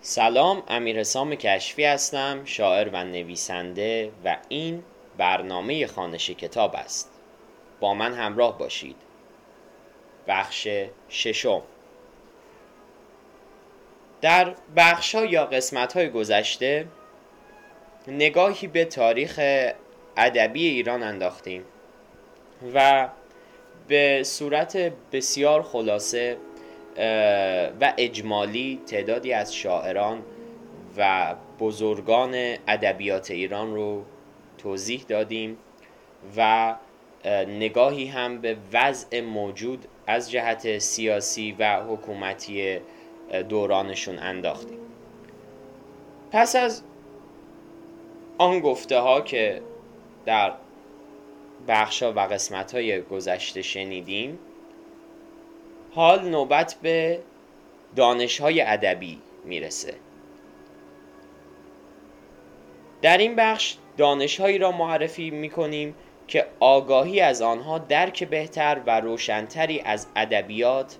سلام امیر حسام کشفی هستم شاعر و نویسنده و این برنامه خانش کتاب است. با من همراه باشید. بخش ششم. در بخش ها یا قسمت های گذشته نگاهی به تاریخ ادبی ایران انداختیم و به صورت بسیار خلاصه و اجمالی تعدادی از شاعران و بزرگان ادبیات ایران رو توضیح دادیم و نگاهی هم به وضع موجود از جهت سیاسی و حکومتی دورانشون انداختیم. پس از آن گفته ها که در بخشا و قسمت های گذشته شنیدیم حال نوبت به دانش های ادبی می‌رسه در این بخش دانش هایی را معرفی می‌کنیم که آگاهی از آنها درک بهتر و روشنتری از ادبیات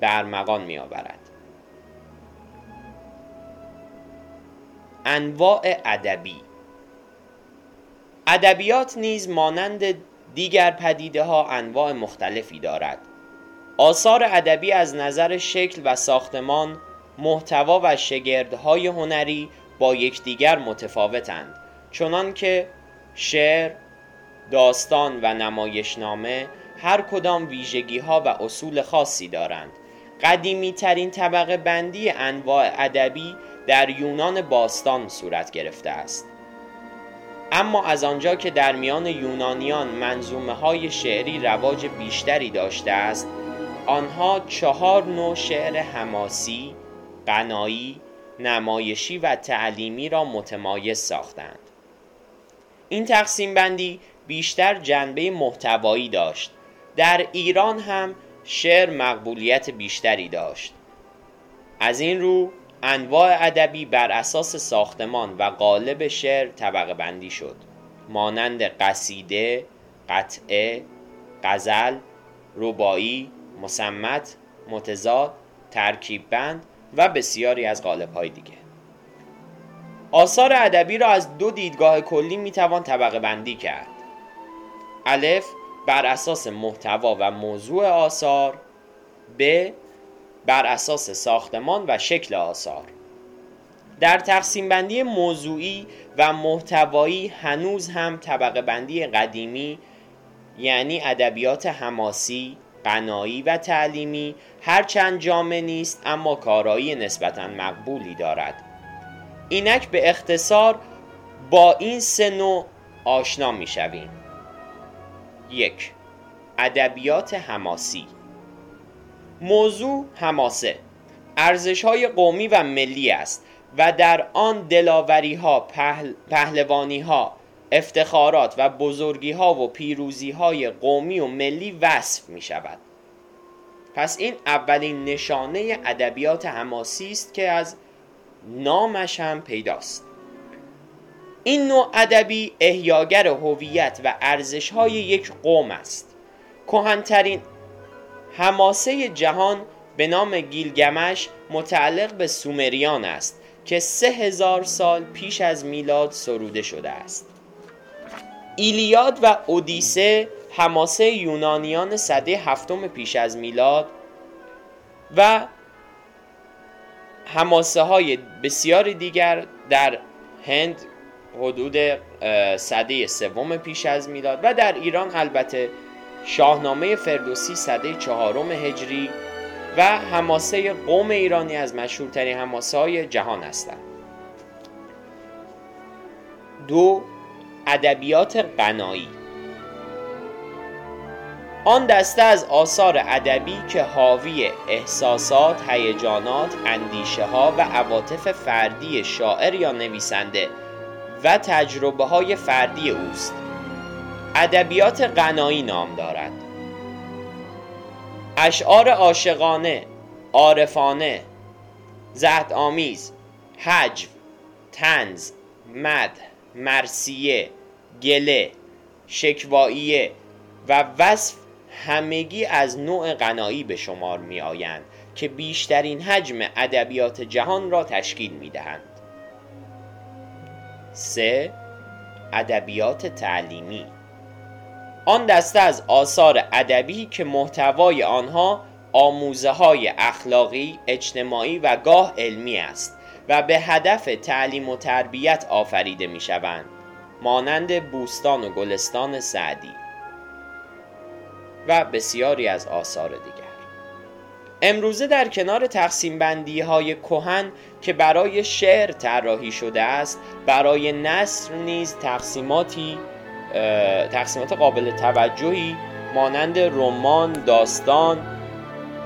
برمغان می آورد. انواع ادبی ادبیات نیز مانند دیگر پدیده ها انواع مختلفی دارد آثار ادبی از نظر شکل و ساختمان محتوا و شگردهای هنری با یکدیگر متفاوتند. چنان که شعر داستان و نمایشنامه هر کدام ویژگی ها و اصول خاصی دارند. قدیمی ترین طبقه بندی انواع ادبی در یونان باستان صورت گرفته است. اما از آنجا که در میان یونانیان منظومه های شعری رواج بیشتری داشته است آنها چهار نوع شعر حماسی، قنایی، نمایشی و تعلیمی را متمایز ساختند. این تقسیم بندی بیشتر جنبه محتوایی داشت. در ایران هم شعر مقبولیت بیشتری داشت. از این رو انواع ادبی بر اساس ساختمان و قالب شعر طبقه بندی شد. مانند قصیده، قطعه، غزل، ربایی، مسمت، متضاد، ترکیب بند و بسیاری از قالب های دیگه. آثار ادبی را از دو دیدگاه کلی می‌توان طبقه بندی کرد. الف بر اساس محتوا و موضوع آثار ب بر اساس ساختمان و شکل آثار. در تقسیم بندی موضوعی و محتوایی هنوز هم طبقه بندی قدیمی یعنی ادبیات حماسی، قنایی و تعلیمی هرچند جامع نیست اما کارایی نسبتا مقبولی دارد. اینک به اختصار با این سه نوع آشنا می شویم یک ادبیات حماسی. موضوع حماسه. ارزش های قومی و ملی است و در آن دلاوری ها پهل، پهلوانی ها افتخارات و بزرگی ها و پیروزی های قومی و ملی وصف می شود پس این اولین نشانه ادبیات حماسی است که از نامش هم پیداست. این نوع ادبی احیاگر هویت و ارزش های یک قوم است. کهنترین حماسه جهان به نام گیلگمش متعلق به سومریان است که سه هزار سال پیش از میلاد سروده شده است. ایلیاد و اودیسه حماسه یونانیان صده هفتم پیش از میلاد و حماسه های بسیار دیگر در هند حدود صده سوم پیش از میلاد و در ایران البته شاهنامه فردوسی صده چهارم هجری و حماسه قوم ایرانی از مشهورترین حماسه های جهان هستند. دو ادبیات قنایی آن دسته از آثار ادبی که حاوی احساسات، هیجانات، اندیشه ها و عواطف فردی شاعر یا نویسنده و تجربه های فردی اوست. ادبیات غنایی نام دارد اشعار عاشقانه عارفانه زهد آمیز حجو تنز مد مرسیه گله شکواییه و وصف همگی از نوع غنایی به شمار می آیند که بیشترین حجم ادبیات جهان را تشکیل می دهند. 3. ادبیات تعلیمی آن دسته از آثار ادبی که محتوای آنها آموزه های اخلاقی، اجتماعی و گاه علمی است و به هدف تعلیم و تربیت آفریده می شوند مانند بوستان و گلستان سعدی و بسیاری از آثار دیگر. امروزه در کنار تقسیم بندی های کهن که برای شعر طراحی شده است برای نصر نیز تقسیماتی تقسیمات قابل توجهی مانند رمان، داستان،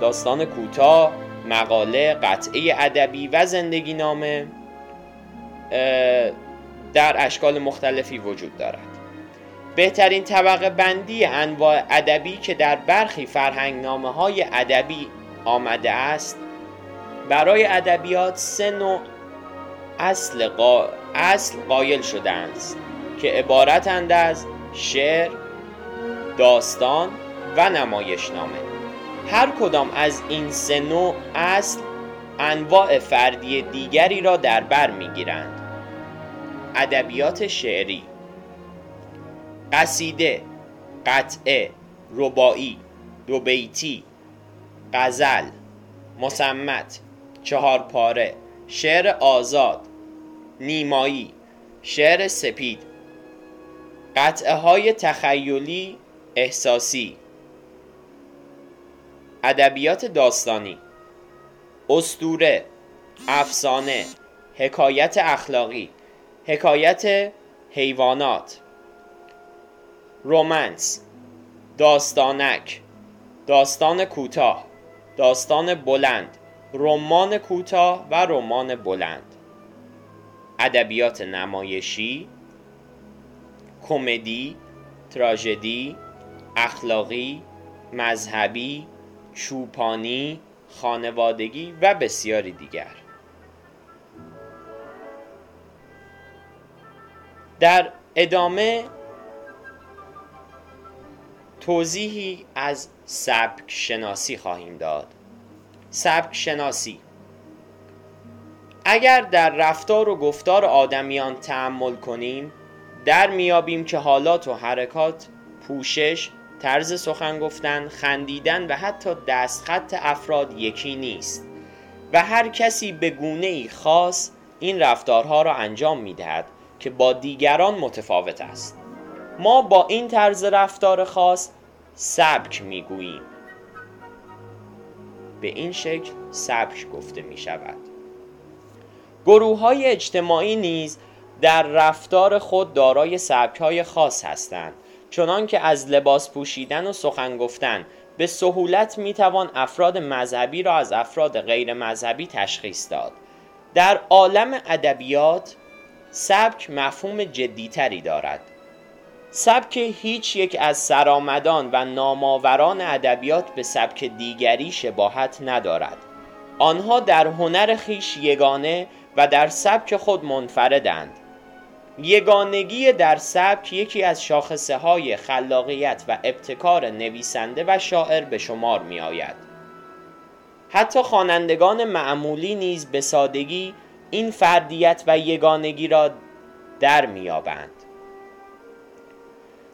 داستان کوتاه، مقاله، قطعه ادبی و زندگی نامه در اشکال مختلفی وجود دارد. بهترین طبقه بندی انواع ادبی که در برخی فرهنگ نامه های ادبی آمده است برای ادبیات سه نوع اصل, قا... اصل قایل شدند که عبارتند از شعر، داستان و نمایشنامه هر کدام از این سه نوع اصل انواع فردی دیگری را در بر می‌گیرند. ادبیات شعری قصیده قطعه ربایی دو بیتی غزل مسمت چهار پاره شعر آزاد نیمایی شعر سپید قطعه های تخیلی احساسی. ادبیات داستانی استوره افسانه حکایت اخلاقی حکایت حیوانات رومنس داستانک داستان کوتاه داستان بلند رمان کوتاه و رمان بلند. ادبیات نمایشی کمدی تراژدی اخلاقی مذهبی چوپانی خانوادگی و بسیاری دیگر. در ادامه توضیحی از سبک شناسی خواهیم داد. سبک شناسی اگر در رفتار و گفتار آدمیان تعمل کنیم در میابیم که حالات و حرکات پوشش طرز سخن گفتن خندیدن و حتی دستخط افراد یکی نیست. و هر کسی به گونه ای خاص این رفتارها را انجام می دهد که با دیگران متفاوت است. ما با این طرز رفتار خاص سبک می گوییم به این شکل سبک گفته می شود گروه های اجتماعی نیز در رفتار خود دارای سبک های خاص هستند. چنان که از لباس پوشیدن و سخن گفتن به سهولت می توان افراد مذهبی را از افراد غیر مذهبی تشخیص داد. در عالم ادبیات سبک مفهوم جدیتری دارد. سبک هیچ یک از سرآمدان و نامآوران ادبیات به سبک دیگری شباهت ندارد. آنها در هنر خیش یگانه و در سبک خود منفردند. یگانگی در سبک یکی از شاخصه های خلاقیت و ابتکار نویسنده و شاعر به شمار می آید. حتی خوانندگان معمولی نیز به سادگی این فردیت و یگانگی را در میابند.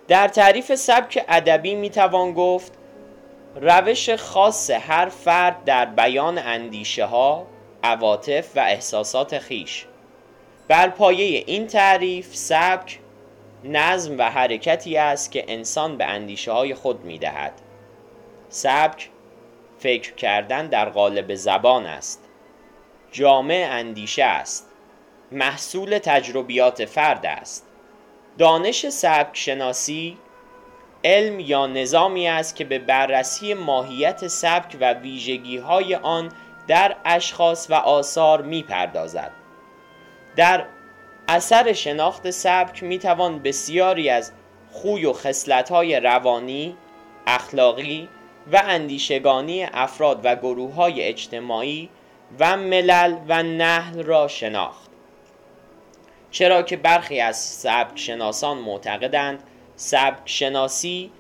در تعریف سبک ادبی می توان گفت روش خاص هر فرد در بیان اندیشه ها، عواطف و احساسات خیش بر پایه این تعریف سبک نظم و حرکتی است که انسان به اندیشه های خود می دهد. سبک فکر کردن در قالب زبان است جامع اندیشه است محصول تجربیات فرد است دانش سبک شناسی علم یا نظامی است که به بررسی ماهیت سبک و ویژگی های آن در اشخاص و آثار می پردازد. در اثر شناخت سبک می توان بسیاری از خوی و های روانی، اخلاقی و اندیشگانی افراد و گروه های اجتماعی و ملل و نهل را شناخت. چرا که برخی از سبک شناسان معتقدند سبک شناسی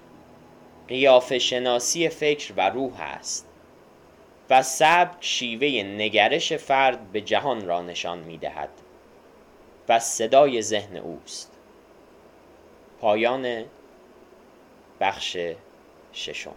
قیافه شناسی فکر و روح است و سبک شیوه نگرش فرد به جهان را نشان می دهد و صدای ذهن اوست. پایان بخش ششم.